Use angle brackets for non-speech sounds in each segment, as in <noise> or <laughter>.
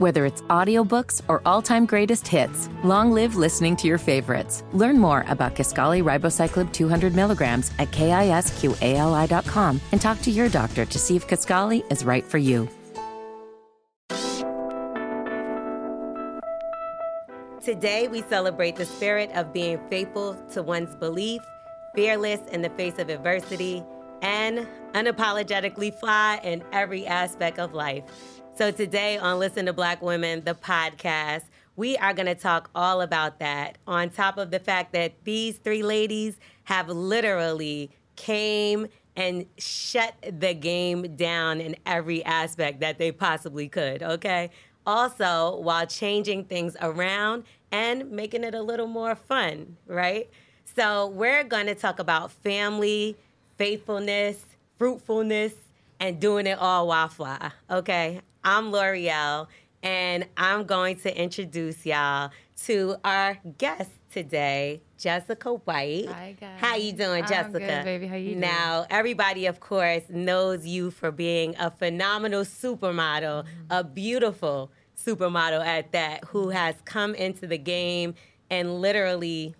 Whether it's audiobooks or all-time greatest hits, long live listening to your favorites. Learn more about Kisqali Ribociclib 200 milligrams at kisqali.com and talk to your doctor to see if Kisqali is right for you. Today, we celebrate the spirit of being faithful to one's belief, fearless in the face of adversity, and unapologetically fly in every aspect of life. So, today on Listen to Black Women, the podcast, we are going to talk all about that, on top of the fact that these three ladies have literally came and shut the game down in every aspect that they possibly could, okay? Also, while changing things around and making it a little more fun, right? So, we're going to talk about family, faithfulness, fruitfulness, and doing it all while fly, okay? I'm Lore'l, and I'm going to introduce y'all to our guest today, Jessica White. Hi, guys. How you doing, I'm Jessica? good, baby. How you doing? Now, everybody, of course, knows you for being a phenomenal supermodel, Mm-hmm. a beautiful supermodel at that, who has come into the game and literally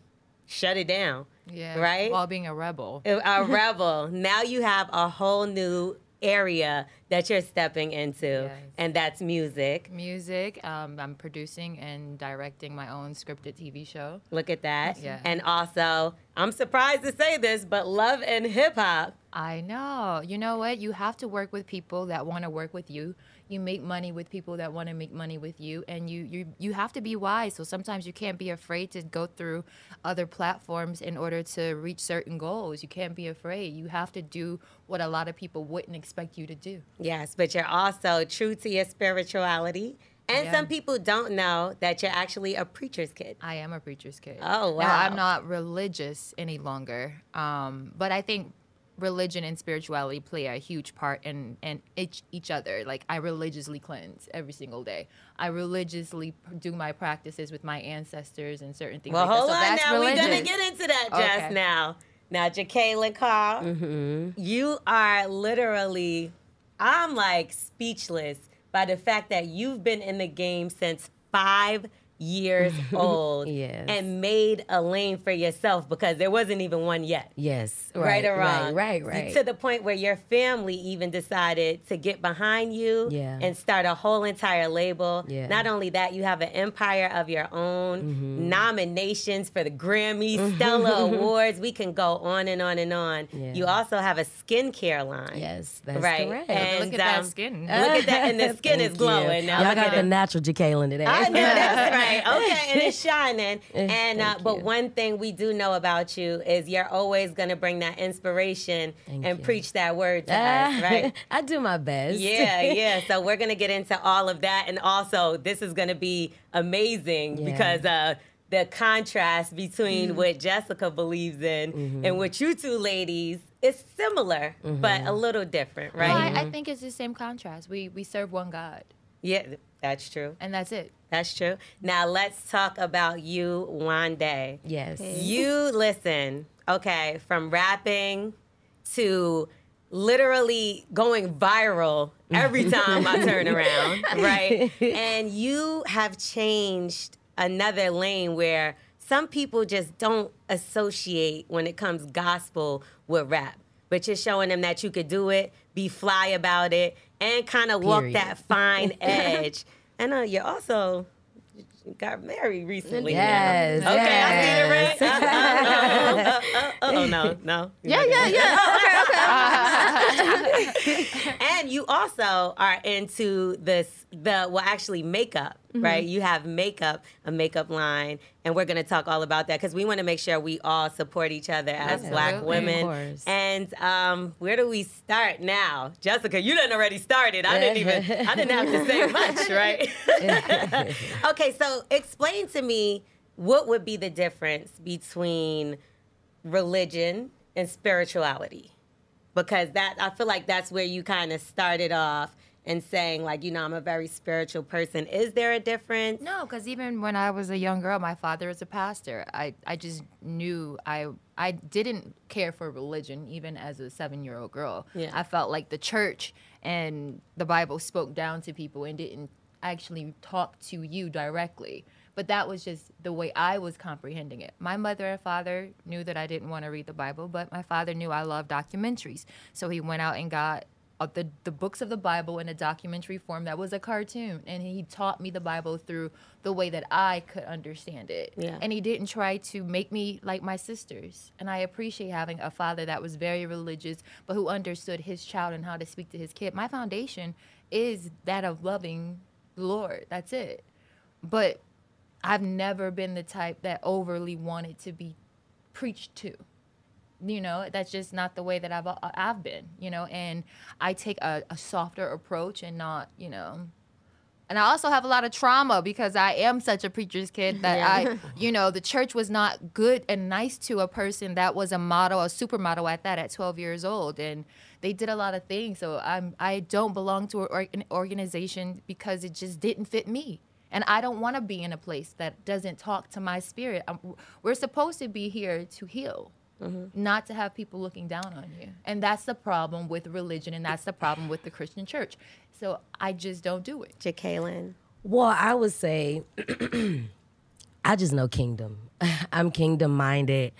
shut it down. Yeah. Right? While being a rebel. a <laughs> rebel. Now you have a whole new area that you're stepping into, Yes. and that's music. Music. Um, I'm producing and directing my own scripted TV show. Look at that. Yeah. And also, I'm surprised to say this, but love and hip hop. I know. You know what? You have to work with people that want to work with you. You make money with people that want to make money with you, and you you you have to be wise. So sometimes you can't be afraid to go through other platforms in order to reach certain goals. You can't be afraid. You have to do what a lot of people wouldn't expect you to do. Yes, but you're also true to your spirituality. And Yeah. some people don't know that you're actually a preacher's kid. I am a preacher's kid. Oh, Now, I'm not religious any longer, um, but I think religion and spirituality play a huge part in, in each, each other. Like, I religiously cleanse every single day. I religiously do my practices with my ancestors and certain things Well, like hold that. on So that's now. We're going to get into that just Okay. now. Now, Jekalyn Carr, Mm-hmm. you are literally, I'm like speechless by the fact that you've been in the game since five years <laughs> old Yes. and made a lane for yourself because there wasn't even one yet. Yes. Right, or wrong? Right, right, right. To the point where your family even decided to get behind you Yeah. and start a whole entire label. Yeah. Mm-hmm. Not only that, you have an empire of your own, nominations for the Grammy, Stella <laughs> Awards. We can go on and on and on. Yeah. You also have a skincare line. yes, that's right. correct. And, Look at that um, skin. Look at that, and the <laughs> skin is glowing. you. Now Y'all look got at the it. natural Jekalyn today. I know that's right. <laughs> Okay, and it's shining. <laughs> And uh, but you. one thing we do know about you is you're always going to bring that inspiration Thank and you. preach that word to us, <laughs> right? I do my best. Yeah, yeah. So we're gonna get into all of that, and also this is gonna be amazing Yeah. because uh, the contrast Mm-hmm. between what Jessica believes in and what you two ladies is similar, but a little different, right? Well, I, I think it's the same contrast. We we serve one God, Yeah, that's true. and that's it. That's true. Now let's talk about you, Wande. Yes. You listen, okay, from rapping to literally going viral every time I turn <laughs> around, right? <laughs> And you have changed another lane where some people just don't associate when it comes gospel with rap. But you're showing them that you could do it, be fly about it, and kind of walk that fine <laughs> edge. And uh, you also got married recently. Yes, Okay, yes. I see the ring. Uh, uh, uh, uh, uh, oh no, no. <laughs> Yeah, yeah, yeah. <laughs> Okay, okay. And you also are into this the well actually makeup, Mm-hmm. right? You have makeup, a makeup line, and we're gonna talk all about that because we want to make sure we all support each other as black Absolutely. Women. course. And um, where do we start now? Jessica, you didn't already started. I didn't even I didn't have to say <laughs> much, right? <laughs> okay, so explain to me what would be the difference between religion and spirituality because that I feel like that's where you kind of started off and saying like you know I'm a very spiritual person. Is there a difference? No, because even when I was a young girl, my father was a pastor. I, I just knew I I didn't care for religion even as a seven year old girl. Yeah. I felt like the church and the Bible spoke down to people and didn't actually talk to you directly. But that was just the way I was comprehending it. My mother and father knew that I didn't want to read the Bible, but my father knew I loved documentaries. So he went out and got uh, the, the books of the Bible in a documentary form that was a cartoon. And he taught me the Bible through the way that I could understand it. Yeah. And he didn't try to make me like my sisters. And I appreciate having a father that was very religious, but who understood his child and how to speak to his kid. My foundation is that of loving the Lord. That's it. But I've never been the type that overly wanted to be preached to you know that's just not the way that i've uh, i've been you know and i take a, a, softer approach and not you know and i also have a lot of trauma because i am such a preacher's kid that yeah. i <laughs> you know the church was not good and nice to a person that was a model a supermodel at that at 12 years old and they did a lot of things so i'm i don't belong to an organization because it just didn't fit me and I don't want to be in a place that doesn't talk to my spirit. Um, I'm, we're supposed to be here to heal, mm-hmm. not to have people looking down on you. And that's the problem with religion, and that's the problem with the Christian church. So I just don't do it. Jekalyn. Well, I would say <clears throat> I just know kingdom. <laughs> I'm kingdom minded.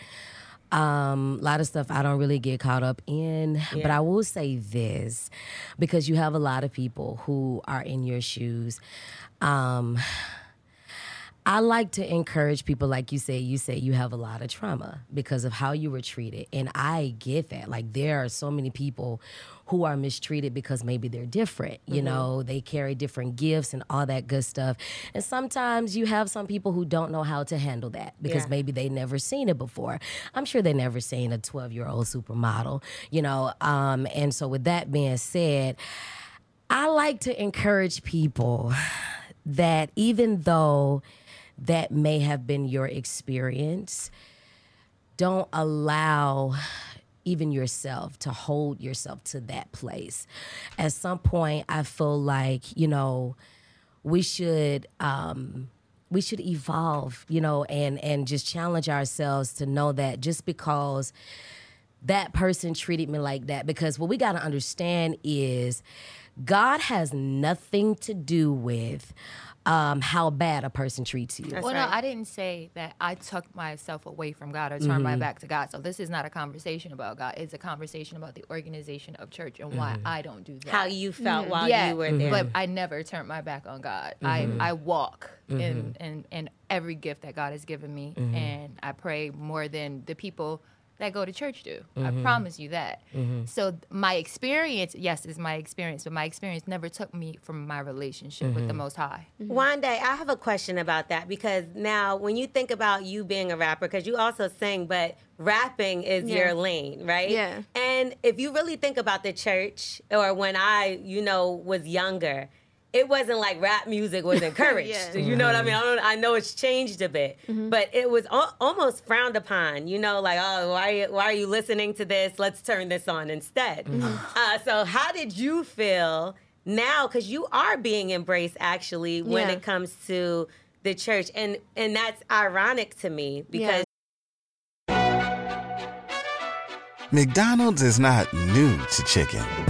Um, a lot of stuff I don't really get caught up in, yeah. but I will say this because you have a lot of people who are in your shoes. Um, I like to encourage people, like you say, you say you have a lot of trauma because of how you were treated. And I get that. Like, there are so many people who are mistreated because maybe they're different. You mm-hmm. know, they carry different gifts and all that good stuff. And sometimes you have some people who don't know how to handle that because yeah. maybe they never seen it before. I'm sure they never seen a 12 year old supermodel, you know. Um, and so, with that being said, I like to encourage people that even though that may have been your experience, don't allow even yourself to hold yourself to that place. At some point, I feel like, you know, we should um, we should evolve, you know, and and just challenge ourselves to know that just because that person treated me like that because what we got to understand is God has nothing to do with um, how bad a person treats you. That's well, right. no, I didn't say that I took myself away from God or turned mm-hmm. my back to God. So this is not a conversation about God. It's a conversation about the organization of church and mm-hmm. why I don't do that. How you felt mm-hmm. while yeah, you were there. But I never turned my back on God. I, mm-hmm. I walk in, mm-hmm. in, in every gift that God has given me. Mm-hmm. And I pray more than the people – that go to church do. Mm-hmm. I promise you that. Mm-hmm. So my experience, yes, is my experience, but my experience never took me from my relationship mm-hmm. with the mm-hmm. Most High. Mm-hmm. Wande, I have a question about that because now when you think about you being a rapper, because you also sing, but rapping is yeah. your lane, right? Yeah. And if you really think about the church, or when I, you know, was younger it wasn't like rap music was <laughs> encouraged. yeah. You know what I mean? I, I, know it's changed a bit, mm-hmm. but it was al- almost frowned upon. You know, like oh, why why are you listening to this? Let's turn this on instead. Mm-hmm. Uh, so, how did you feel now? Because you are being embraced actually when yeah. it comes to the church, and and that's ironic to me because. Yeah. McDonald's is not new to chicken.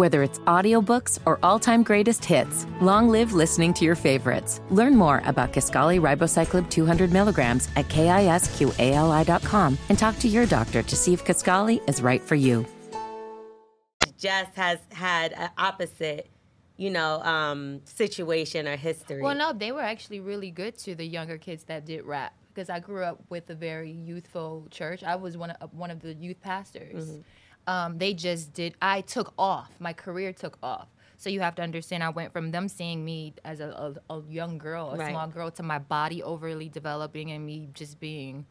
Whether it's audiobooks or all-time greatest hits, long live listening to your favorites. Learn more about Kisqali Ribociclib 200 milligrams at kisqali.com and talk to your doctor to see if Kisqali is right for you. Jess has had an opposite you know, um, situation or history. Well, no, they were actually really good to the younger kids that did rap because I grew up with a very youthful church. I was one of one of the youth pastors. Mm-hmm um, they just did. I took off. My career took off. So you have to understand. I went from them seeing me as a, a, a young girl, a right. small girl, to my body overly developing and me just being,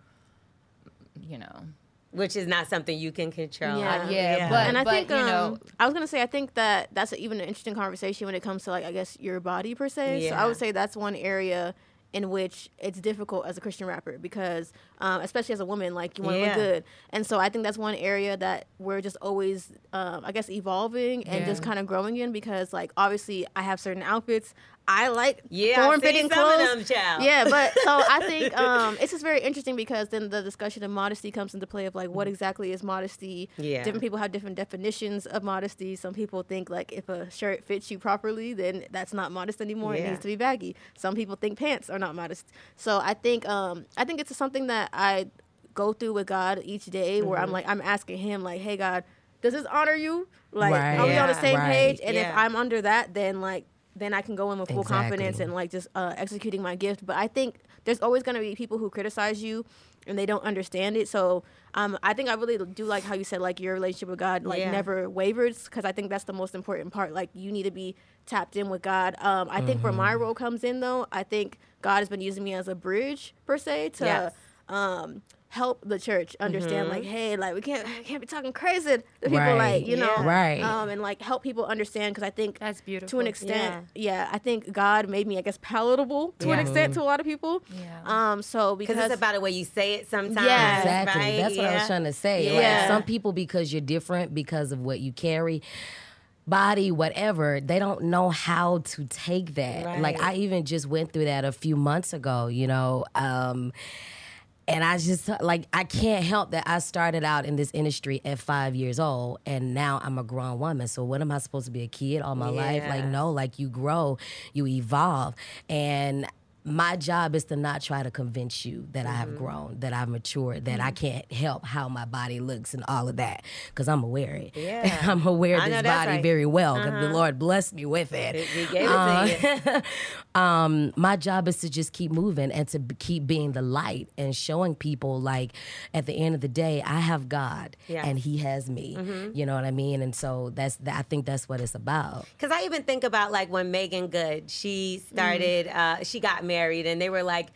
you know. Which is not something you can control. Yeah, uh, yeah, yeah. But, and I but, think you know, um, I was gonna say I think that that's a, even an interesting conversation when it comes to like I guess your body per se. Yeah. So I would say that's one area in which it's difficult as a Christian rapper because, um, especially as a woman, like you want to Yeah. look good. And so I think that's one area that we're just always, um, I guess, evolving and just kind of growing in because, like, obviously I have certain outfits. I like Yeah, form fitting clothes. them, child. Yeah, but <laughs> so I think um, it's just very interesting because then the discussion of modesty comes into play of like what exactly is modesty. Yeah. Different people have different definitions of modesty. Some people think like if a shirt fits you properly, then that's not modest anymore. It needs to be baggy. Some people think pants are not modest. So I think um, I think it's something that I go through with God each day where Mm-hmm. I'm like I'm asking Him like, Hey God, does this honor you? Like Right. are we on the same Right. page? And if I'm under that, then like then I can go in with full confidence and like just uh, executing my gift. But I think there's always going to be people who criticize you and they don't understand it. So um, I think I really do like how you said like your relationship with God like Yeah. never wavers because I think that's the most important part. Like you need to be tapped in with God. Um, I think where my Mm-hmm. role comes in though, I think God has been using me as a bridge per se to. Yes. Um, help the church understand like hey like we can't we can't be talking crazy to people Right. like you know Yeah. Right. um and like help people understand because i think That's beautiful to an extent yeah. i think god made me i guess palatable to an extent to a lot of people Yeah. um so because Because it's about the way you say it sometimes. Yeah. Exactly. right? That's what I was trying to say. Yeah. Like some people, because you're different, because of what you carry, body, whatever, they don't know how to take that. Like I even just went through that a few months ago, you know. Um, and I just like I can't help that I started out in this industry at five years old, and now I'm a grown woman. So what am I supposed to be a kid all my life? Like no, like you grow, you evolve, and my job is to not try to convince you that I Mm-hmm. have grown, that I've matured, that I can't help how my body looks and all of that, because I'm aware it. Yeah. I'm aware of <laughs> this body right. Uh-huh. very well because the Lord blessed me with it. He gave it to you. <laughs> um, my job is to just keep moving and to b- keep being the light and showing people like at the end of the day, I have God and He has me. You know what I mean? And so that's th- I think that's what it's about. Because I even think about like when Meagan Good, she started, uh, she got married, and they were like,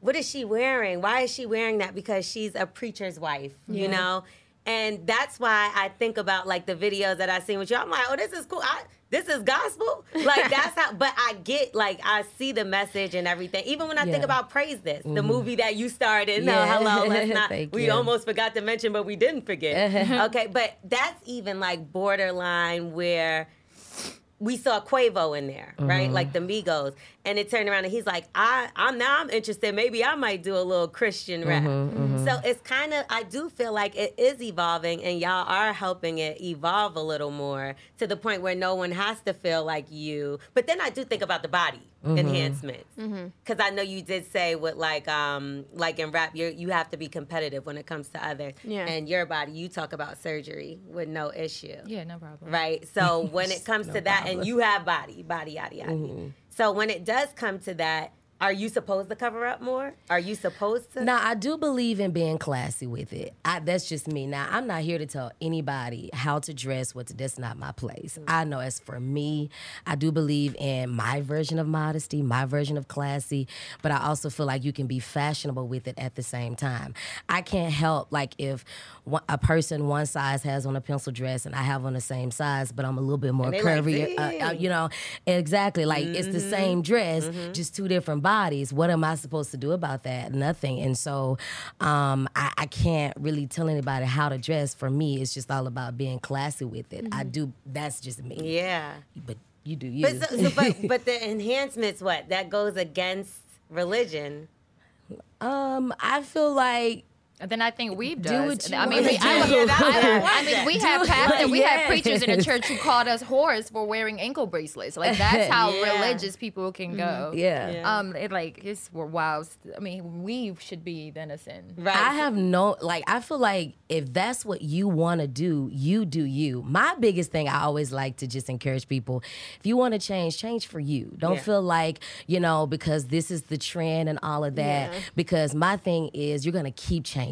"What is she wearing? Why is she wearing that? Because she's a preacher's wife, you know." And that's why I think about like the videos that I seen with you. I'm like, "Oh, this is cool. I, this is gospel." <laughs> Like that's how. But I get like I see the message and everything. Even when I think about Praise This, the movie that you started. No, Yeah. hello, <laughs> let's not. We you. almost forgot to mention, but we didn't forget. <laughs> okay, but that's even like borderline where we saw Quavo in there, right? Mm-hmm. Like the Migos, and it turned around and he's like, "I, I'm now I'm interested. Maybe I might do a little Christian rap." Mm-hmm, So it's kind of I do feel like it is evolving, and y'all are helping it evolve a little more to the point where no one has to feel like you. But then I do think about the body Mm-hmm. enhancements because I know you did say with like um like in rap you you have to be competitive when it comes to others. Yeah. And your body, you talk about surgery with no issue. Yeah, no problem. Right. So <laughs> when it comes to that, and you have body, body, yada, yada. So when it does come to that, are you supposed to cover up more? Are you supposed to? Now, I do believe in being classy with it. I, that's just me. Now, I'm not here to tell anybody how to dress, what to, that's not my place. I know as for me, I do believe in my version of modesty, my version of classy, but I also feel like you can be fashionable with it at the same time. I can't help, like, if one, a person one size has on a pencil dress and I have on the same size, but I'm a little bit more they like, curvy, uh, uh, you know, exactly. Like, it's the same dress, just two different bodies. What am I supposed to do about that? Nothing. And so um, I, I can't really tell anybody how to dress. For me, it's just all about being classy with it. I do, that's just me. Yeah. But you do you. But, so, so, but <laughs> but the enhancements, what that goes against religion. um, I feel like then I think we Do does. what you I mean, we, I. I- Yeah, that's what I I mean, we have pastors, it. we have preachers in the church who called us whores for wearing ankle bracelets. Like that's <laughs> how Yeah. religious people can go. yeah. Yeah. Um, it like it's we're wild. I mean, we should be the innocent. Right. I have no like I feel like if that's what you want to do, you do you. My biggest thing I always like to just encourage people, if you want to change, change for you. Don't Yeah. feel like, you know, because this is the trend and all of that Yeah. because my thing is you're going to keep changing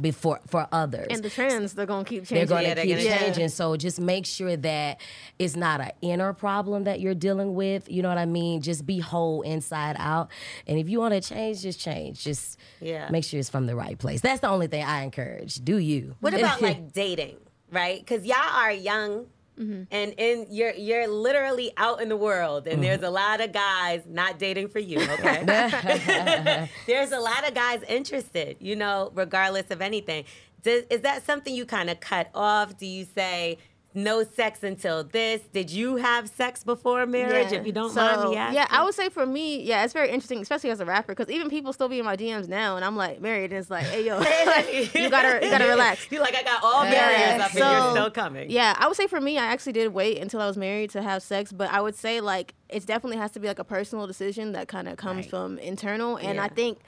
before for others. and the trends they're gonna keep they're changing going to Yeah, they're keep gonna change. changing. So just make sure that it's not an inner problem that you're dealing with. You know what I mean? Just be whole inside out. And if you want to change, just change. Just Yeah. make sure it's from the right place. That's the only thing I encourage. Do you? What about <laughs> like dating, right? Because y'all are young Mm-hmm. and in you're you're literally out in the world, and there's mm-hmm. a lot of guys not dating for you. Okay, <laughs> <laughs> there's a lot of guys interested. You know, regardless of anything. Does, is that something you kind of cut off? Do you say? No sex until this. Did you have sex before marriage? If you don't mind me asking. Yeah, I would say for me, yeah, it's very interesting, especially as a rapper, because even people still be in my DMs now, and I'm like married, and it's like, hey yo, <laughs> you gotta you gotta relax. <laughs> You like I got all barriers up, and you're still coming. Yeah, I would say for me, I actually did wait until I was married to have sex, but I would say like it definitely has to be like a personal decision that kind of comes from internal, and I think.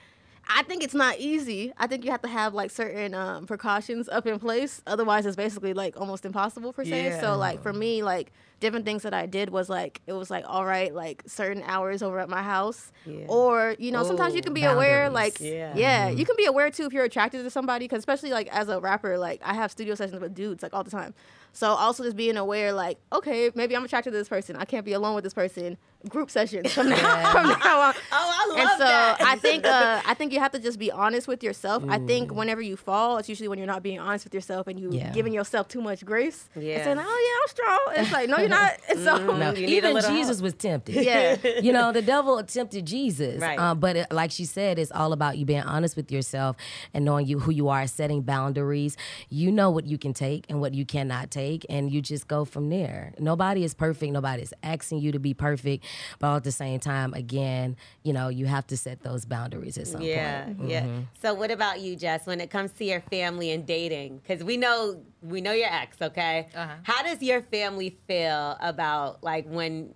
I think it's not easy. I think you have to have like certain um, precautions up in place. Otherwise, it's basically like almost impossible per se. Yeah. So like for me, like different things that I did was like it was like all right, like certain hours over at my house, Yeah. or you know sometimes you can be aware like Yeah. yeah, you can be aware too if you're attracted to somebody because especially like as a rapper, like I have studio sessions with dudes like all the time. So also just being aware, like, okay, maybe I'm attracted to this person. I can't be alone with this person. Group sessions from now, <laughs> from now on. <laughs> Oh, I love and so that. I think uh, <laughs> I think you have to just be honest with yourself. I think whenever you fall, it's usually when you're not being honest with yourself and you Yeah. giving yourself too much grace. Yeah. And saying, oh yeah, I'm strong. It's like, no, you're not. And so No, You even Jesus help. was tempted. Yeah. you know, the devil tempted Jesus. Right. Um, but it, like she said, it's all about you being honest with yourself and knowing you who you are, setting boundaries. You know what you can take and what you cannot take, and you just go from there. Nobody is perfect. Nobody is asking you to be perfect, but all at the same time, again, you know, you have to set those boundaries at some Yeah, point. yeah. Mm-hmm. So, what about you, Jess? When it comes to your family and dating, because we know we know your ex, okay? Uh-huh. How does your family feel about like when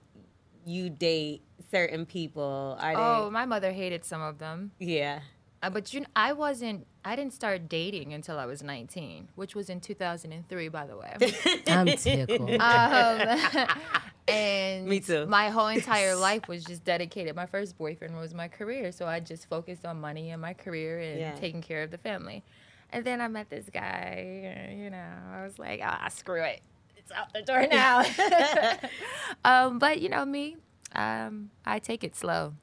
you date certain people? Are they? Oh, my mother hated some of them. yeah. Uh, but you, I wasn't. I didn't start dating until I was 19, which was in 2003, by the way. <laughs> I'm tickled. <laughs> um, <laughs> and Me too. My whole entire life was just dedicated. My first boyfriend was my career, so I just focused on money and my career and Yeah. taking care of the family. And then I met this guy. You know, I was like, ah, screw it, it's out the door now. um, but you know me, um, I take it slow,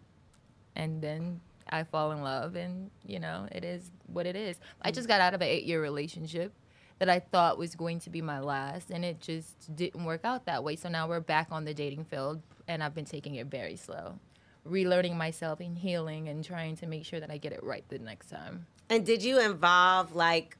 and then I fall in love, and you know, it is what it is. I mm. just got out of an eight-year relationship that I thought was going to be my last, and it just didn't work out that way. So now we're back on the dating field, and I've been taking it very slow, relearning myself and healing, and trying to make sure that I get it right the next time. And did you involve like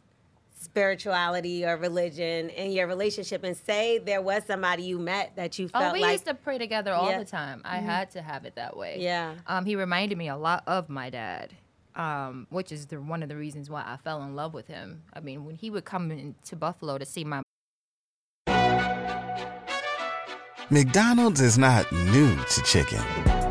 spirituality or religion in your relationship? And say there was somebody you met that you felt Oh, we like used to pray together all Yeah. the time. I had to have it that way. Yeah. Um, he reminded me a lot of my dad, um, which is the, one of the reasons why I fell in love with him. I mean, when he would come into Buffalo to see my McDonald's is not new to chicken.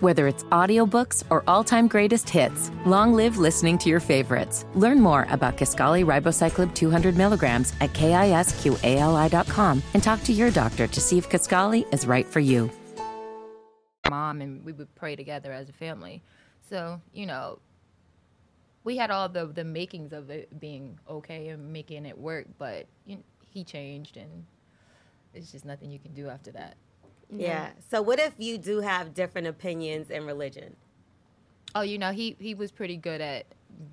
Whether it's audiobooks or all-time greatest hits, long live listening to your favorites. Learn more about Kisqali Ribociclib 200 milligrams at kisqali.com and talk to your doctor to see if Kisqali is right for you. mom, and we would pray together as a family. So you know, we had all the the makings of it being okay and making it work, but you know, he changed, and it's just nothing you can do after that. Yeah. So what if you do have different opinions in religion? Oh, you know, he he was pretty good at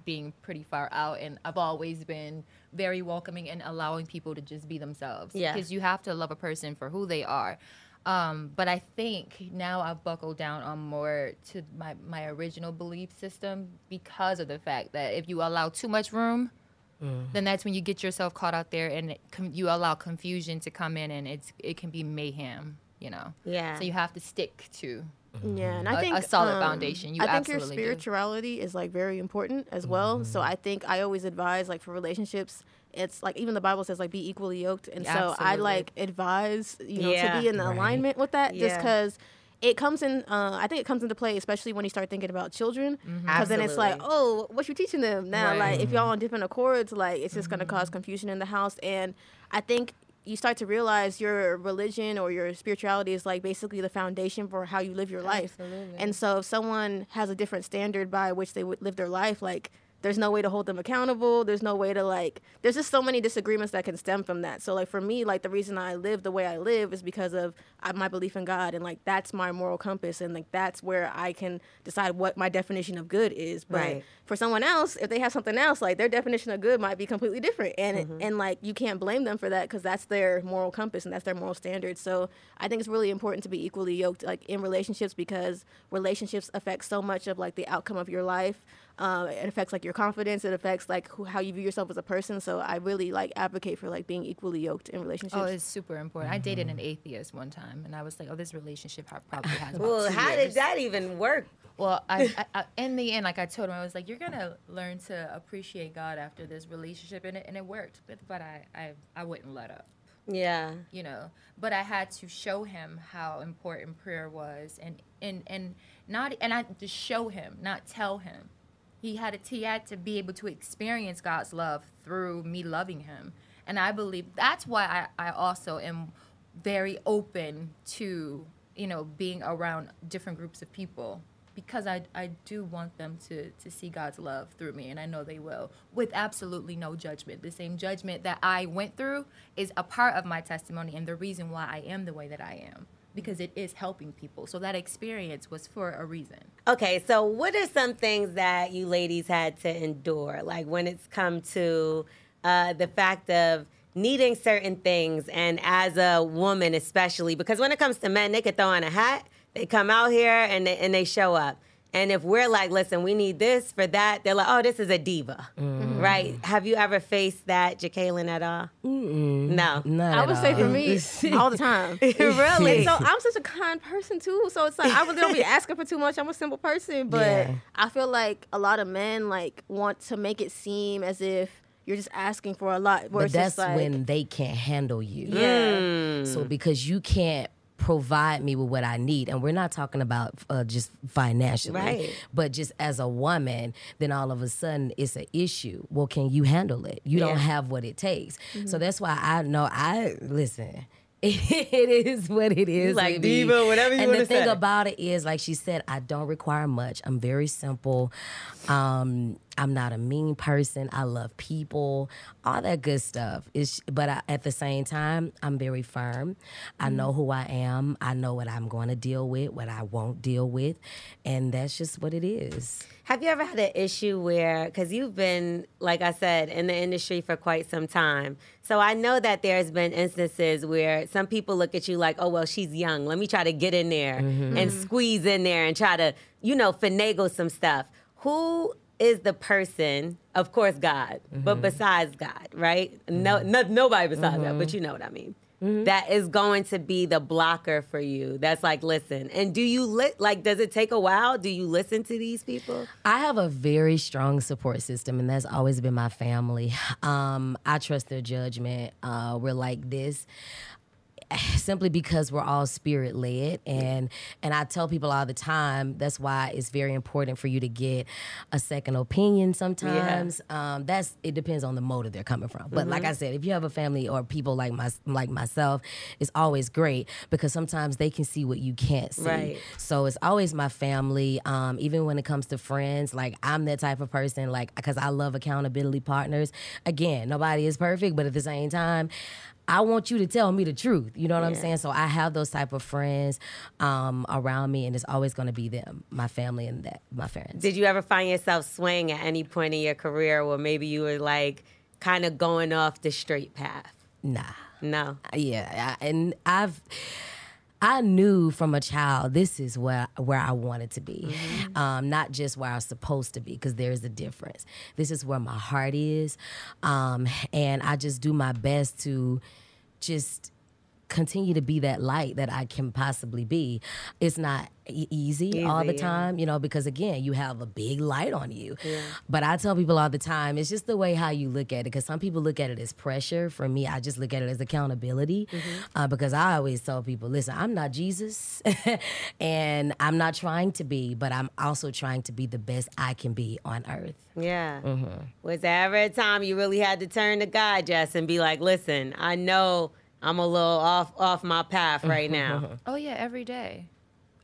being pretty far out, and I've always been very welcoming and allowing people to just be themselves. Yeah. Because you have to love a person for who they are. Um, but I think now I've buckled down on more to my my original belief system because of the fact that if you allow too much room. Then that's when you get yourself caught out there, and it, com- you allow confusion to come in, and it's it can be mayhem, you know. Yeah. So you have to stick to Yeah, and I A- a think a solid um, foundation. You I think your absolutely do. spirituality is like very important as well. So Mm-hmm. I think I always advise like for relationships, it's like even the Bible says like be equally yoked, and so I Absolutely. like advise you know Yeah. to be in Right. alignment with that, just because. It comes in. Uh, I think it comes into play, especially when you start thinking about children, because then it's like, oh, what you teaching them now? Right. Like, if y'all on different accords, like, it's just gonna cause confusion in the house. And I think you start to realize your religion or your spirituality is like basically the foundation for how you live your life. Absolutely. And so if someone has a different standard by which they would live their life, like there's no way to hold them accountable. There's no way to like. There's just so many disagreements that can stem from that. So like for me, like the reason I live the way I live is because of uh, my belief in God, and like that's my moral compass, and like that's where I can decide what my definition of good is. But Right. for someone else, if they have something else, like their definition of good might be completely different, and Mm-hmm. and like you can't blame them for that because that's their moral compass and that's their moral standards. So I think it's really important to be equally yoked, like in relationships, because relationships affect so much of like the outcome of your life. Um, it affects like your confidence. It affects like who, how you view yourself as a person. So I really like advocate for like being equally yoked in relationships. Oh, it's super important. I dated an atheist one time, and I was like, "Oh, this relationship probably has." About Well, two how years. did that even work? Well, I, <laughs> I, I, in the end, like I told him, I was like, "You're gonna learn to appreciate God after this relationship," and it, and it worked. But, but I, I, I wouldn't let up, Yeah. you know. But I had to show him how important prayer was, and and and not, and I had to show him, not tell him. He had he had to be able to experience God's love through me loving him, and I believe that's why I, I also am very open to you know being around different groups of people. Because I, I do want them to, to see God's love through me, and I know they will, with absolutely no judgment. The same judgment that I went through is a part of my testimony and the reason why I am the way that I am, because it is helping people. So that experience was for a reason. Okay, so what are some things that you ladies had to endure? Like when it's come to uh, the fact of needing certain things, and as a woman especially, because when it comes to men, they could throw on a hat, they come out here and they, and they show up. And if we're like, listen, we need this for that, they're like, oh, this is a diva, mm. right? Have you ever faced that, Jekalyn, at all? No. Not I at would say for me <laughs> all the time. <laughs> really? So I'm such a kind person too. So it's like I really don't be asking for too much. I'm a simple person, but Yeah. I feel like a lot of men like want to make it seem as if you're just asking for a lot. Where But that's like, when they can't handle you. yeah. Mm. So because you can't provide me with what I need, and we're not talking about uh, just financially, Right. but just as a woman, then all of a sudden it's an issue. Well, can you handle it? You don't have what it takes. So that's why I know I listen. <laughs> It is what it is. like diva, whatever you And the thing say. about it is, like she said, I don't require much. I'm very simple. Um, I'm not a mean person. I love people, all that good stuff. It's, but I, at the same time, I'm very firm. I know Mm-hmm. who I am. I know what I'm going to deal with, what I won't deal with, and that's just what it is. Have you ever had an issue where, because you've been, like I said, in the industry for quite some time. So I know that there's been instances where some people look at you like, oh, well, she's young. Let me try to get in there and squeeze in there and try to, you know, finagle some stuff. Who is the person, of course, God, but besides God, right? No, no nobody besides God, but you know what I mean. That is going to be the blocker for you. That's like, listen. And do you li- like? Does it take a while? Do you listen to these people? I have a very strong support system, and that's always been my family. Um, I trust their judgment. Uh, we're like this <sighs> simply because we're all spirit led and and I tell people all the time that's why it's very important for you to get a second opinion sometimes um that's it depends on the motive they're coming from but like I said if you have a family or people like my like myself it's always great because sometimes they can see what you can't see Right. so it's always my family. Um, even when it comes to friends, like I'm that type of person, like because I love accountability partners. Again, nobody is perfect, but at the same time, I want you to tell me the truth. You know what I'm saying? So I have those type of friends um, around me, and it's always going to be them, my family, and that my friends. Did you ever find yourself swaying at any point in your career where maybe you were like kind of going off the straight path? nah. No. yeah I, and i've i knew from a child this is where where i wanted to be. Um, not just where i was supposed to be because there's a difference. This is where my heart is. Um, and i just do my best to just continue to be that light that I can possibly be. It's not e- easy, all the Easy, yeah. time, you know, because again, you have a big light on you. But I tell people all the time, it's just the way how you look at it. Because some people look at it as pressure. For me, I just look at it as accountability. Uh, because I always tell people, listen, I'm not Jesus, <laughs> and I'm not trying to be, but I'm also trying to be the best I can be on earth. Yeah. Mm-hmm. Was there ever a time you really had to turn to God, Jess, and be like, listen, I know I'm a little off off my path right now. <laughs> Oh yeah, every day.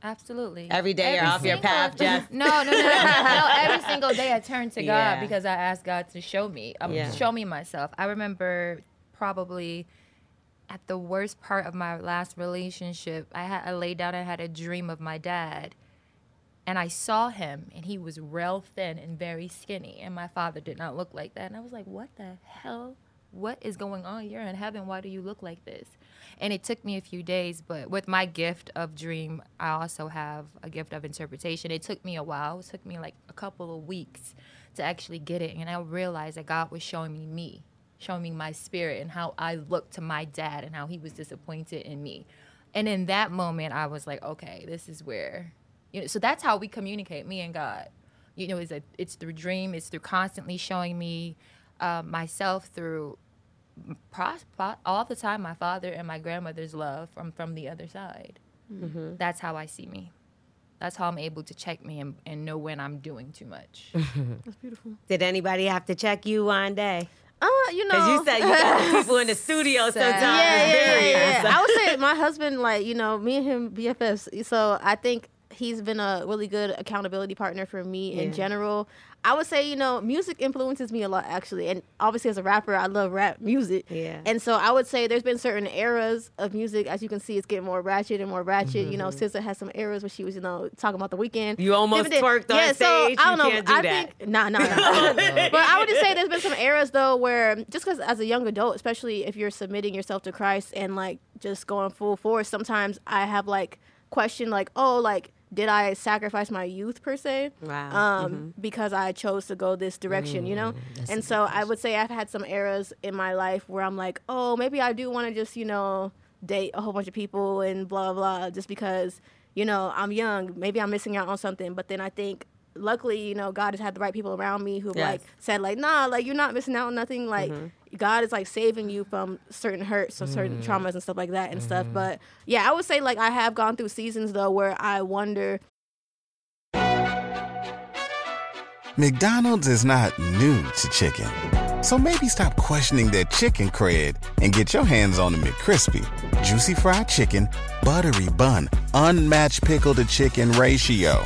Absolutely. Every day you're off your path, Jeff. No, no, no, no, no. <laughs> Every single day I turn to Yeah. God because I ask God to show me, um, Yeah. show me myself. I remember probably at the worst part of my last relationship, I had I laid down and had a dream of my dad, and I saw him, and he was real thin and very skinny, and my father did not look like that, and I was like, what the hell? What is going on? You're in heaven. Why do you look like this? And it took me a few days, but with my gift of dream, I also have a gift of interpretation. It took me a while. It took me like a couple of weeks to actually get it. And I realized that God was showing me me, showing me my spirit and how I looked to my dad and how he was disappointed in me. And in that moment, I was like, okay, this is where, you know, so that's how we communicate, me and God. You know, it's, a, it's through dream, it's through constantly showing me uh, myself through pros- po- all the time my father and my grandmother's love from from the other side. That's how I see me. That's how I'm able to check me and, and know when I'm doing too much. <laughs> That's beautiful. Did anybody have to check you one day? Uh, you know, Because you said you got the <laughs> people in the studio sometimes. yeah, yeah, yeah, various. yeah. I would say my husband, like you know, me and him BFFs. So I think he's been a really good accountability partner for me in general. I would say, you know, music influences me a lot actually, and obviously as a rapper, I love rap music. Yeah. And so I would say there's been certain eras of music, as you can see, it's getting more ratchet and more ratchet. You know, SZA has some eras where she was, you know, talking about the weekend. Mm-hmm. You almost Different- twerked on yeah, so stage. I You don't know. can't do I that. think nah, nah, nah. <laughs> <laughs> but I would just say there's been some eras though where just because as a young adult, especially if you're submitting yourself to Christ and like just going full force, sometimes I have like question like, oh, like did I sacrifice my youth per se? Wow. Um, because I chose to go this direction, you know. and so I would say I've had some eras in my life where I'm like, oh, maybe I do want to just you know date a whole bunch of people and blah blah, blah just because you know I'm young. Maybe I'm missing out on something. But then I think luckily, you know, God has had the right people around me who Yes. like said like, nah, like you're not missing out on nothing. Like mm-hmm. God is like saving you from certain hurts or certain mm-hmm. traumas and stuff like that and stuff. Mm-hmm. But yeah, I would say like I have gone through seasons though where I wonder McDonald's is not new to chicken. So maybe stop questioning their chicken cred and get your hands on the McCrispy. Juicy fried chicken, buttery bun, unmatched pickle to chicken ratio.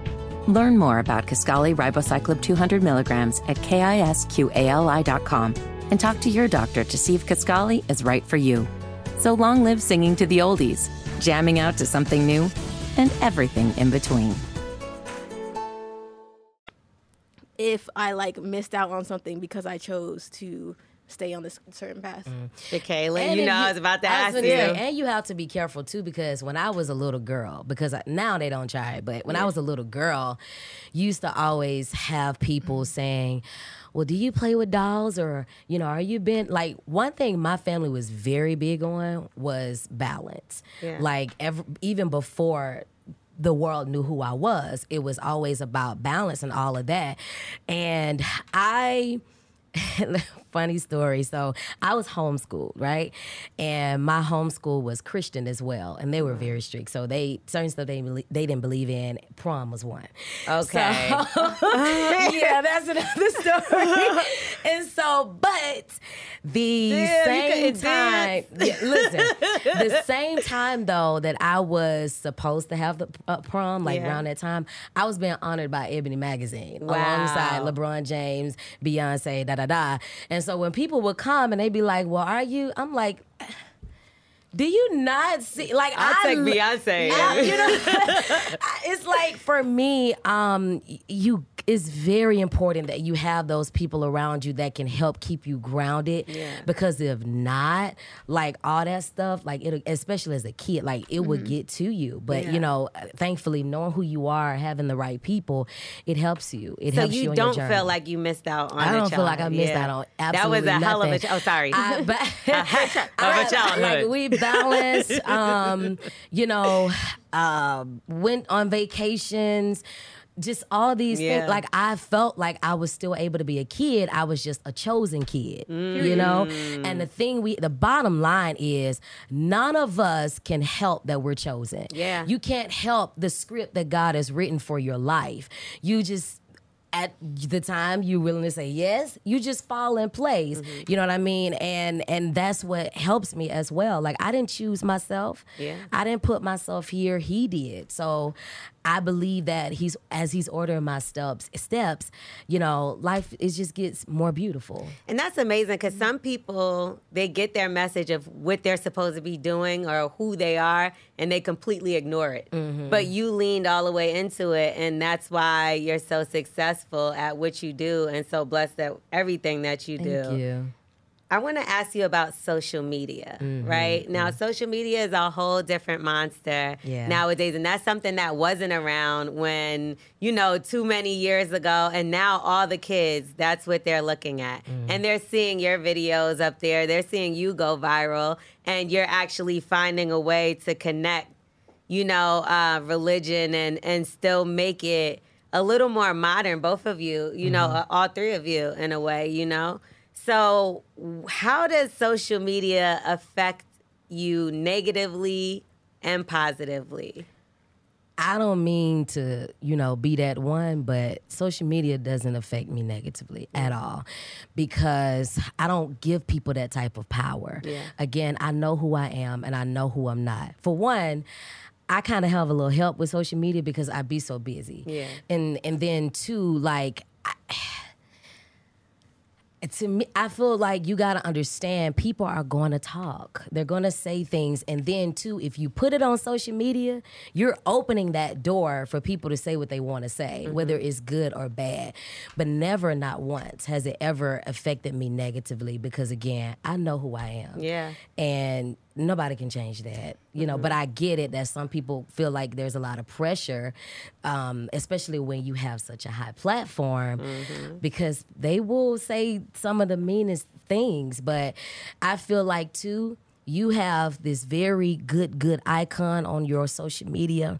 Learn more about Kisqali Ribociclib 200 milligrams at kisqali.com and talk to your doctor to see if Kisqali is right for you. So long live singing to the oldies, jamming out to something new, and everything in between. if I like missed out on something because I chose to stay on this certain path. Mm. Hey, Kaylin, And you know I was about to I ask you. say, and you have to be careful too because when I was a little girl, because I, now they don't try it, but when I was a little girl, you used to always have people mm. saying, "Well, do you play with dolls or you know, are you been like one thing my family was very big on was balance. Yeah. Like even before the world knew who I was, it was always about balance and all of that. And I <laughs> funny story. So I was homeschooled, right? And my homeschool was Christian as well, and they were very strict. So they certain stuff they they didn't believe in. Prom was one. Okay. <laughs> yeah, that's another <laughs> story. and so, but the Damn, same time, yeah, listen, the same time though that I was supposed to have the uh, prom, like Yeah. around that time, I was being honored by Ebony Magazine Wow. alongside LeBron James, Beyonce, da da da. And so when people would come and they'd be like, "Well, are you?" I'm like. Do you not see? Like I'll I take Beyonce. I- you know, <laughs> <laughs> it's like for me, um, you. It's very important that you have those people around you that can help keep you grounded. Yeah. Because if not, like all that stuff, like it, especially as a kid, like it would get to you. But Yeah. you know, thankfully, knowing who you are, having the right people, it helps you. It So helps you you. don't feel like you missed out on I don't feel like I missed Yeah. out on That was absolutely a hell of a. nothing. ch- Oh, sorry. I, <laughs> but of a childhood. like we balanced, um, you know, um, went on vacations. Just all these Yeah. things. Like I felt like I was still able to be a kid. I was just a chosen kid, you know. Mm. And the thing we, the bottom line is, none of us can help that we're chosen. Yeah. you can't help the script that God has written for your life. You just at the time you're willing to say yes, you just fall in place. Mm-hmm. You know what I mean? And and that's what helps me as well. Like I didn't choose myself. Yeah. I didn't put myself here. He did. So I believe that he's as he's ordering my steps steps, you know, life it just gets more beautiful. And that's amazing because some people they get their message of what they're supposed to be doing or who they are, and they completely ignore it. Mm-hmm. But you leaned all the way into it, and that's why you're so successful at what you do, and so blessed at everything that you do. Thank you. I want to ask you about social media, mm-hmm, right? Now, mm-hmm. social media is a whole different monster Yeah. nowadays, and that's something that wasn't around when, you know, too many years ago. And now all the kids, that's what they're looking at. Mm. And they're seeing your videos up there, they're seeing you go viral, and you're actually finding a way to connect, you know, uh, religion and, and still make it a little more modern, both of you, you know, uh, all three of you in a way, you know? So, how does social media affect you negatively and positively? I don't mean to, you know, be that one, but social media doesn't affect me negatively at all because I don't give people that type of power. Yeah. Again, I know who I am and I know who I'm not. For one, I kind of have a little help with social media because I be so busy. Yeah. And and then two, like <sighs> to me, I feel like you got to understand people are going to talk. They're going to say things. And then, too, if you put it on social media, you're opening that door for people to say what they want to say, mm-hmm. whether it's good or bad. But never, not once, has it ever affected me negatively because, again, I know who I am. Yeah. And nobody can change that, you know. But I get it that some people feel like there's a lot of pressure, um, especially when you have such a high platform, because they will say some of the meanest things. But I feel like too, you have this very good, good icon on your social media,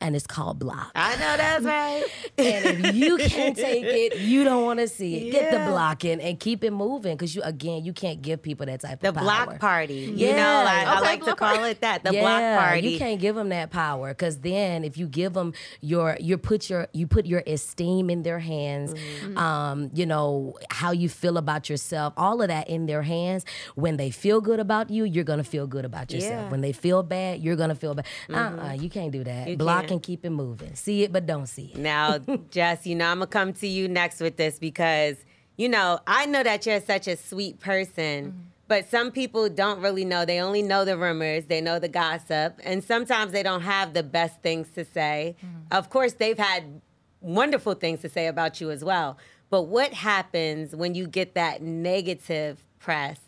and it's called block. I know that's right. <laughs> And if you can't take it, you don't want to see it. Get the Yeah. blocking and keep it moving because you again you can't give people that type The of power. The block party. You Yeah. know, like, I Okay, like to call party. it that. The yeah, block party. You can't give them that power because then if you give them your you put your you put your esteem in their hands, Mm-hmm. um, you know how you feel about yourself, all of that in their hands. When they feel good about you, you're gonna feel good about yourself. Yeah. Mm-hmm. When they feel bad, you're gonna feel bad. Uh-uh, you can't do that. You Block can't. keep it moving. See it but don't see it. Now, <laughs> Jess, you know, I'm going to come to you next with this because, you know, I know that you're such a sweet person, but some people don't really know. They only know the rumors, they know the gossip, and sometimes they don't have the best things to say. Of course, they've had wonderful things to say about you as well. But what happens when you get that negative press?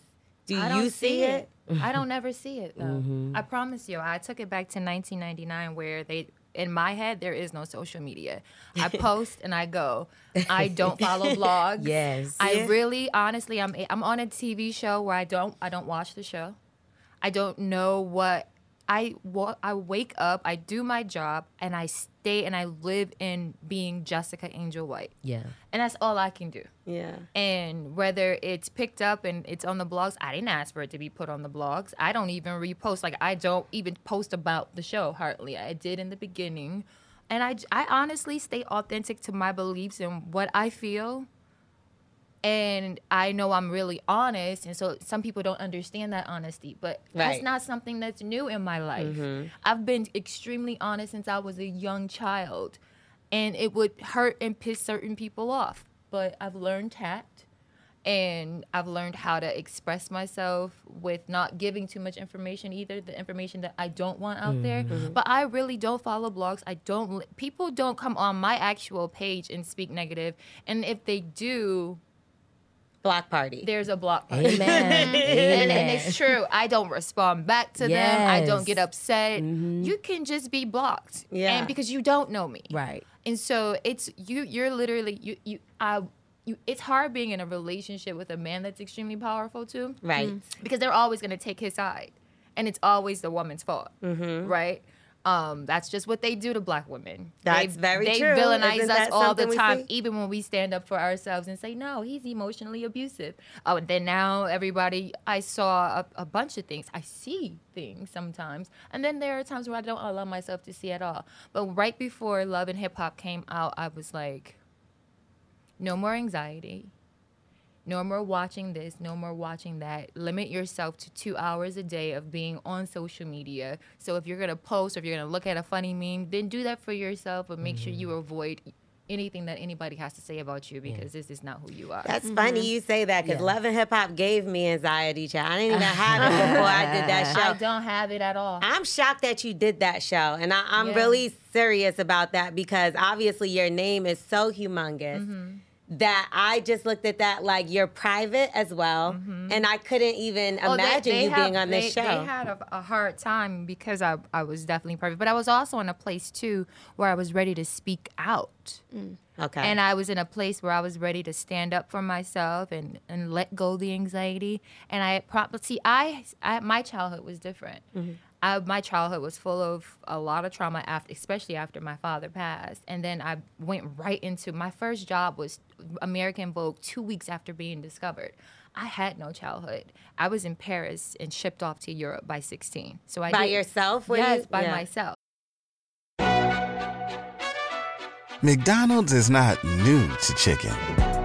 Do you don't see it? I <laughs> don't ever see it though. Mm-hmm. I promise you. I took it back to 1999 where they in my head there is no social media. I <laughs> post and I go. <laughs> I don't follow blogs. Yes. I Yeah. really honestly I'm I'm on a TV show where I don't I don't watch the show. I don't know what I wa- I wake up, I do my job and I stay and I live in being Jessica Angel White. Yeah. And that's all I can do. Yeah. And whether it's picked up and it's on the blogs, I didn't ask for it to be put on the blogs. I don't even repost. Like, I don't even post about the show hardly. I did in the beginning. And I, I honestly stay authentic to my beliefs and what I feel. And I know I'm really honest. And so some people don't understand that honesty. But Right. that's not something that's new in my life. Mm-hmm. I've been extremely honest since I was a young child. And it would hurt and piss certain people off. But I've learned tact and I've learned how to express myself with not giving too much information either, the information that I don't want out there. Mm-hmm. Mm-hmm. But I really don't follow blogs. I don't, people don't come on my actual page and speak negative. And if they do, Block party. there's a block party. Amen. And, Amen. and it's true. I don't respond back to them. I don't get Yes. upset. You can just be blocked. Yeah. And because you don't know me. Right. And so it's you you're literally you you I you it's hard being in a relationship with a man that's extremely powerful too. Right. Because they're always gonna take his side. And it's always the woman's fault. Mm-hmm. Right? Um, that's just what they do to black women. That's they, very they true. villainize Isn't us all the time, even when we stand up for ourselves and say, no, he's emotionally abusive. Oh, and then now everybody, I saw a, a bunch of things. I see things sometimes. And then there are times where I don't allow myself to see at all. But right before Love and Hip Hop came out, I was like, no more anxiety. No more watching this, no more watching that. Limit yourself to two hours a day of being on social media. So if you're gonna post or if you're gonna look at a funny meme, then do that for yourself, but make sure you avoid anything that anybody has to say about you because this is not who you are. That's funny you say that because Yeah. Love and Hip Hop gave me anxiety, child. I didn't even have it before I did that <laughs> show. I don't have it at all. I'm shocked that you did that show. And I, I'm Yeah. really serious about that because obviously your name is so humongous Mm-hmm. That I just looked at that like you're private as well. And I couldn't even Mm-hmm. Oh, they- imagine they you have- being on this they, show. They had a, a hard time because I, I was definitely private, but I was also in a place too where I was ready to speak out. okay. And I was in a place where I was ready to stand up for myself and, and let go the anxiety. And I probably see I, I my childhood was different. I, my childhood was full of a lot of trauma after, especially after my father passed. And then I went right into my first job was American Vogue two weeks after being discovered. I had no childhood. I was in Paris and shipped off to Europe by 16. So I by did- yourself? Were Yes, you? by Yeah. myself. McDonald's is not new to chicken.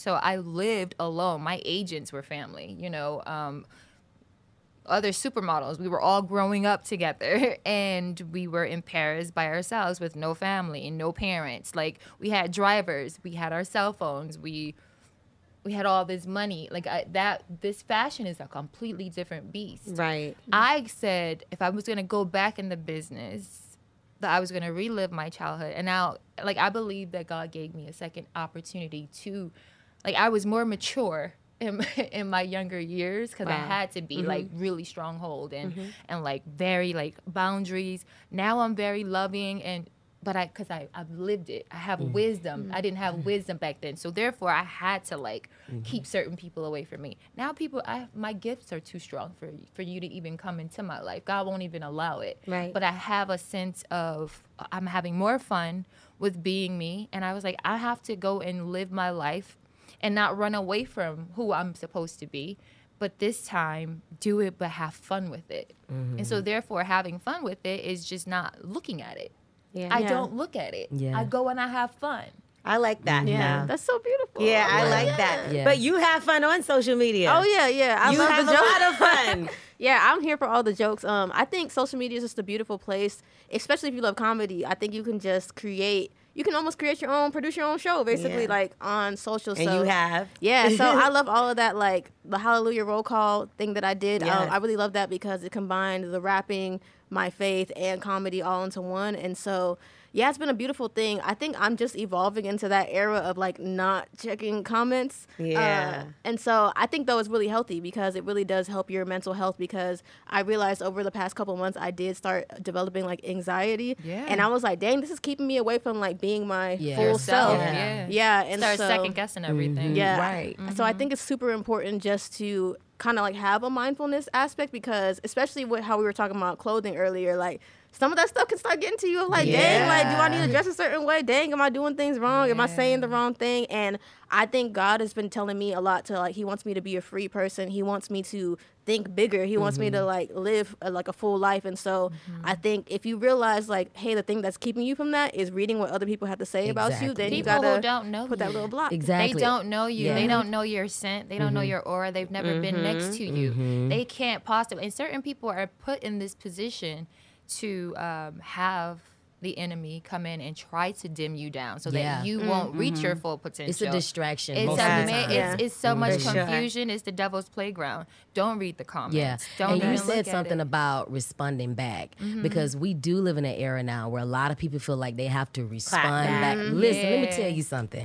So I lived alone. My agents were family, you know, um, other supermodels. We were all growing up together <laughs> and we were in Paris by ourselves with no family and no parents. Like we had drivers, we had our cell phones, we we had all this money. Like I, that this fashion is a completely different beast. Right. I said if I was gonna go back in the business, that I was gonna relive my childhood. And now, like I believe that God gave me a second opportunity to, like I was more mature in my, <laughs> in my younger years because I had to be like mm-hmm. really stronghold and mm-hmm. and like very like boundaries. Now I'm very loving and. But I, cause I, I've lived it. I have mm-hmm. wisdom. I didn't have wisdom back then, so therefore I had to like keep certain people away from me. Now people, I, my gifts are too strong for for you to even come into my life. God won't even allow it. Right. But I have a sense of I'm having more fun with being me, and I was like, I have to go and live my life, and not run away from who I'm supposed to be. But this time, do it, but have fun with it. And so, therefore, having fun with it is just not looking at it. Yeah. I Yeah. don't look at it. Yeah. I go and I have fun. I like that. Yeah, now. that's so beautiful. Yeah, I Yeah. like that. Yeah. But you have fun on social media. Oh yeah, yeah. I you love have the a lot of fun. <laughs> yeah, I'm here for all the jokes. Um, I think social media is just a beautiful place, especially if you love comedy. I think you can just create. You can almost create your own, produce your own show, basically, Yeah. like on social. and so, you have. Yeah, so <laughs> I love all of that, like the Hallelujah roll call thing that I did. Yes. Um, I really love that because it combined the rapping, my faith, and comedy all into one. And so, yeah, it's been a beautiful thing. I think I'm just evolving into that era of like not checking comments. Yeah. Uh, and so I think though it's really healthy because it really does help your mental health because I realized over the past couple months I did start developing like anxiety. Yeah. And I was like, dang, this is keeping me away from like being my Yeah. full Yourself, self. yeah. Yeah. And Start so, second guessing everything. yeah. Right. So I think it's super important just to kind of like have a mindfulness aspect because especially with how we were talking about clothing earlier, like some of that stuff can start getting to you. Of like, dang, like, do I need to dress a certain way? Dang, am I doing things wrong? Am I saying the wrong thing? And I think God has been telling me a lot to like, He wants me to be a free person. He wants me to think bigger. He wants me to mm-hmm. like live a, like a full life. And so mm-hmm. I think if you realize like, hey, the thing that's keeping you from that is reading what other people have to say about you, then Exactly. you People gotta who don't know put that little block. Exactly. They don't know you. Yeah. They don't know your scent. They don't know mm-hmm. your aura. They've never been next to you. They can't possibly. And certain people are put in this position to um, have the enemy come in and try to dim you down so Yeah. that you mm. won't reach your mm-hmm. full potential. It's a distraction. It's, a of the ma- time. Yeah. it's, it's so mm-hmm. much For sure. confusion. It's the devil's playground. Don't read the comments. Yeah, Don't and you said something. Mm-hmm. about responding back mm-hmm. because we do live in an era now where a lot of people feel like they have to respond back. back. Listen, let me tell you something.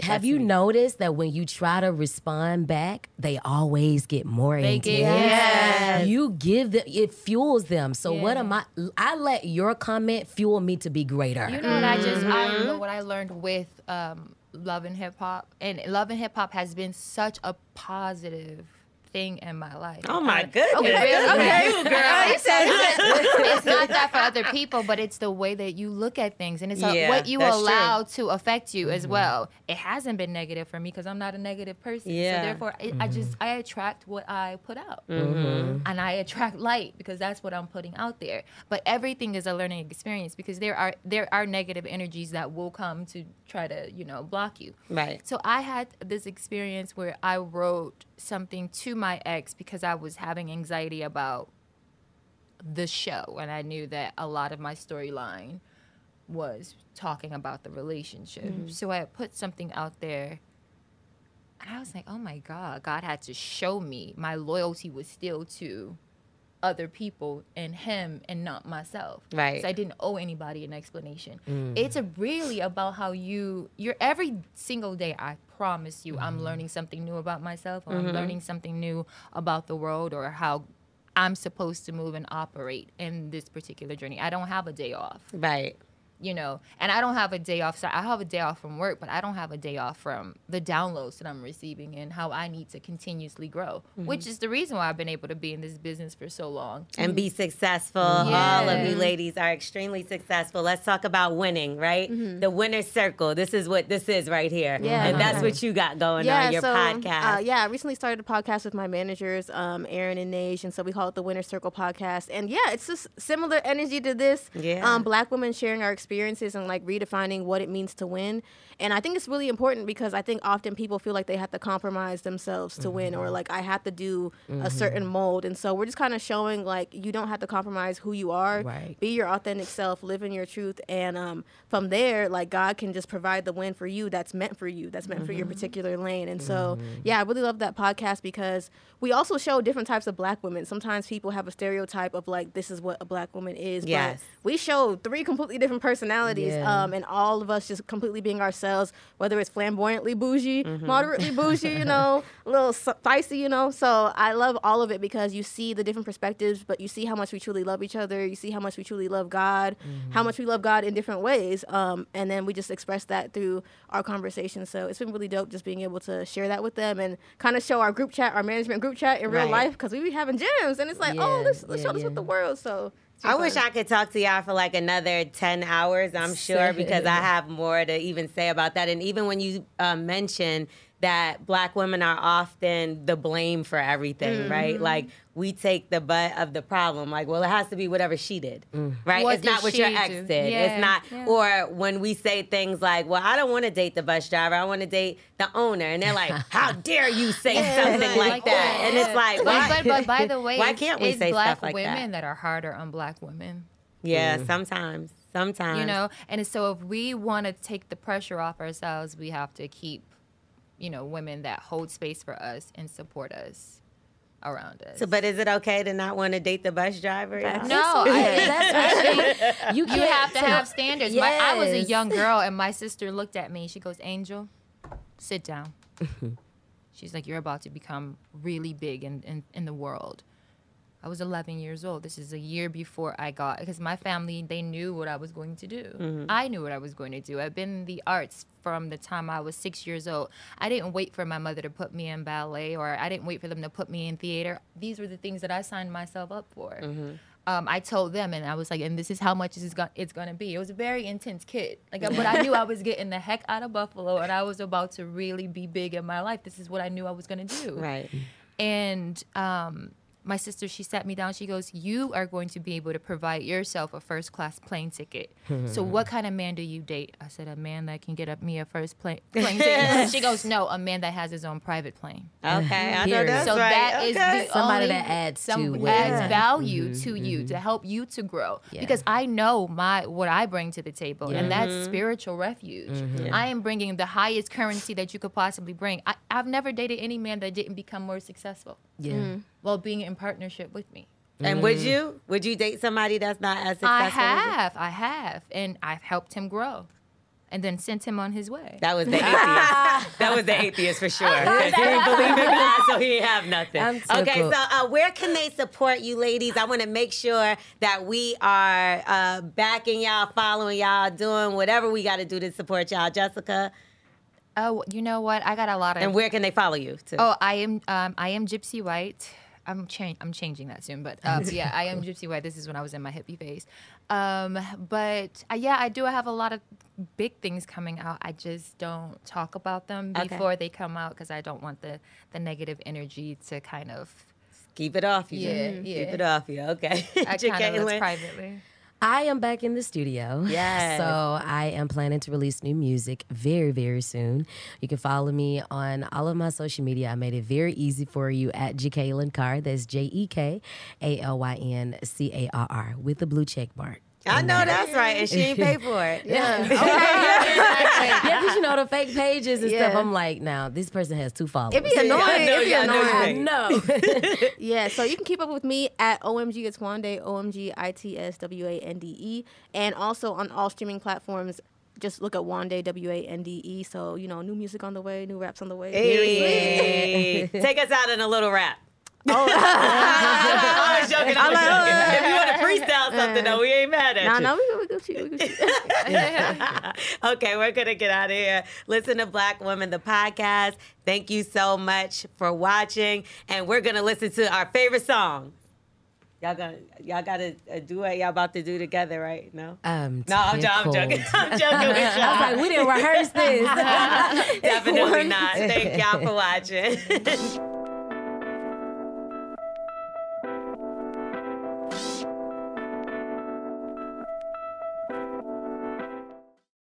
Have you noticed that when you try to respond back, they always get more They intense? get- Yes. You give them, it fuels them. So what am I? I let your comment fuel me to be greater. You know what I just I Mm-hmm. know what I learned with um, love and hip hop, and love and hip hop has been such a positive thing in my life. Oh my I- goodness. It really Okay. is. <laughs> Girl, <laughs> it's, it's- it's not that for other people, but it's the way that you look at things, and it's uh, Yeah, what you that's true. allow to affect you as well. It hasn't been negative for me because I'm not a negative person. Yeah. So therefore, I, I just I attract what I put out, Mm-hmm. and I attract light because that's what I'm putting out there. But everything is a learning experience because there are there are negative energies that will come to try to you know block you. Right. So I had this experience where I wrote something to my ex because I was having anxiety about the show and I knew that a lot of my storyline was talking about the relationship. Mm-hmm. So I put something out there and I was like, "Oh my god, God had to show me my loyalty was still to other people and him and not myself. Right. So I didn't owe anybody an explanation. Mm. It's a really about how you you're every single day I promise you I'm mm-hmm. learning something new about myself or I'm mm-hmm. learning something new about the world or how I'm supposed to move and operate in this particular journey. I don't have a day off Right. You know, and I don't have a day off. So I have a day off from work, but I don't have a day off from the downloads that I'm receiving and how I need to continuously grow, which is the reason why I've been able to be in this business for so long. and be successful. All of you ladies are extremely successful. Let's talk about winning, right? The winner circle. This is what this is right here. Yeah. And that's what you got going on your so, podcast. Uh, yeah, I recently started a podcast with my managers, um, Aaron and Nage, and so we call it the Winner Circle Podcast. And yeah, it's just similar energy to this. Yeah. Um, black women sharing our experiences and like redefining what it means to win. And I think it's really important because I think often people feel like they have to compromise themselves to win, or mm-hmm. like I have to do a mm-hmm. certain mold. And so we're just kind of showing like you don't have to compromise who you are. Right. Be your authentic self, live in your truth, and um, from there, like God can just provide the win for you that's meant for you, that's meant for your mm-hmm. particular lane. And so, yeah, I really love that podcast because we also show different types of black women. Sometimes people have a stereotype of like this is what a black woman is, Yes. but we show three completely different personalities, Yeah. um, and all of us just completely being ourselves, whether it's flamboyantly bougie, moderately bougie, you know, <laughs> a little spicy, you know. So I love all of it because you see the different perspectives, but you see how much we truly love each other. You see how much we truly love God, how much we love God in different ways, um, and then we just express that through our conversation. So it's been really dope just being able to share that with them and kind of show our group chat, our management group chat in real Right. life because we be having gyms, and it's like, oh, let's let's yeah, show this with the world. So. I wish. I could talk to y'all for like another 10 hours, I'm sure, because I have more to even say about that. And even when you uh, mention that black women are often the blame for everything, right? Mm-hmm. Like we take the butt of the problem. Like, well, it has to be whatever she did, mm. right? What it's not what your ex do? did. Yeah, It's not, yeah. or when we say things like, well, I don't want to date the bus driver. I want to date the owner. And they're like, <laughs> how dare you say something like, like that? that, And it's like, But, why? but, but by <laughs> the way, Why can't we it's say black stuff like women that? that are harder on black women? yeah, sometimes. Sometimes. you know and so if we want to take the pressure off ourselves we have to keep you know women that hold space for us and support us around us. So, but is it okay to not want to date the bus driver? y'all? no, I, <laughs> That's <laughs> you can't have to have standards. My, I was a young girl, and my sister looked at me. She goes, "Angel, sit down." <laughs> She's like, "You're about to become really big in, in, in the world." I was 11 years old. This is a year before I got because my family they knew what I was going to do. I knew what I was going to do. I've been in the arts from the time I was six years old. I didn't wait for my mother to put me in ballet or I didn't wait for them to put me in theater. These were the things that I signed myself up for. Um, I told them, and I was like, and this is how much it's going it's gonna be. It was a very intense kid, like, but I knew I was getting the heck out of Buffalo, and I was about to really be big in my life. This is what I knew I was gonna do. Right. And um, my sister, she sat me down. She goes, "You are going to be able to provide yourself a first class plane ticket. so <laughs> what kind of man do you date?" I said, "A man that can get up me a first plane plane ticket." <laughs> she goes, "No, a man that has his own private plane." Okay, I know Period. that's so right. that is okay. the Somebody only- that adds some to what adds you have. value mm-hmm, to you to mm-hmm. help you to grow Yeah. because I know my what I bring to the table and that's Mm-hmm. spiritual refuge. Mm-hmm. I am bringing the highest currency that you could possibly bring. I, I've never dated any man that didn't become more successful Yeah. Mm. While being in partnership with me. And would you? Would you date somebody that's not as successful? I as you? have, I have, and I've helped him grow, and then sent him on his way. That was the <laughs> atheist. that was the atheist for sure. <laughs> he didn't believe in God, so he didn't have nothing. I'm okay, tickled. so uh, where can they support you, ladies? I want to make sure that we are uh, backing y'all, following y'all, doing whatever we got to do to support y'all. Jessica, oh, you know what? I got a lot of. and where can they follow you? Too? Oh, I am. Um, I am Jypsy White. I'm I'm changing that soon, but um, <laughs> yeah, I am Jypsy White. This is when I was in my hippie phase. Um, but uh, yeah, I do have a lot of big things coming out. I just don't talk about them Okay. before they come out because I don't want the the negative energy to kind of. Keep it off you. Yeah, Keep it off you. Okay. <laughs> I kind of privately. I am back in the studio. <laughs> Yes. So I am planning to release new music very, very soon. You can follow me on all of my social media. I made it very easy for you at Jekalyn Carr. That's J E K A L Y N C A R R with the blue check mark. I know mm-hmm. that's right, and she ain't pay for it. <laughs> Yeah. yeah, because <laughs> you know the fake pages and stuff. I'm like, now this person has two followers. It'd be annoying. I know, It'd be yeah, I know you're annoying. no. <laughs> Yeah, so you can keep up with me at OMG It's Wande, OMG I T S W A N D E, and also on all streaming platforms. Just look at Wande W A N D E. So you know, new music on the way, new raps on the way. Hey. Take us out in a little rap. Oh, <laughs> I was joking. I was I'm like, joking. oh, If you want to freestyle something, though, we ain't mad at nah, you. nah, we we Gucci, we Gucci. <laughs> okay, we're gonna get out of here. Listen to Black Women, the podcast. Thank you so much for watching, and we're gonna listen to our favorite song. Y'all gonna, y'all got a, a duet y'all about to do together, right? No. Um, No, I'm, jo- I'm joking. <laughs> I'm joking with y'all. I was like, we didn't rehearse this. Definitely not. Thank y'all for watching.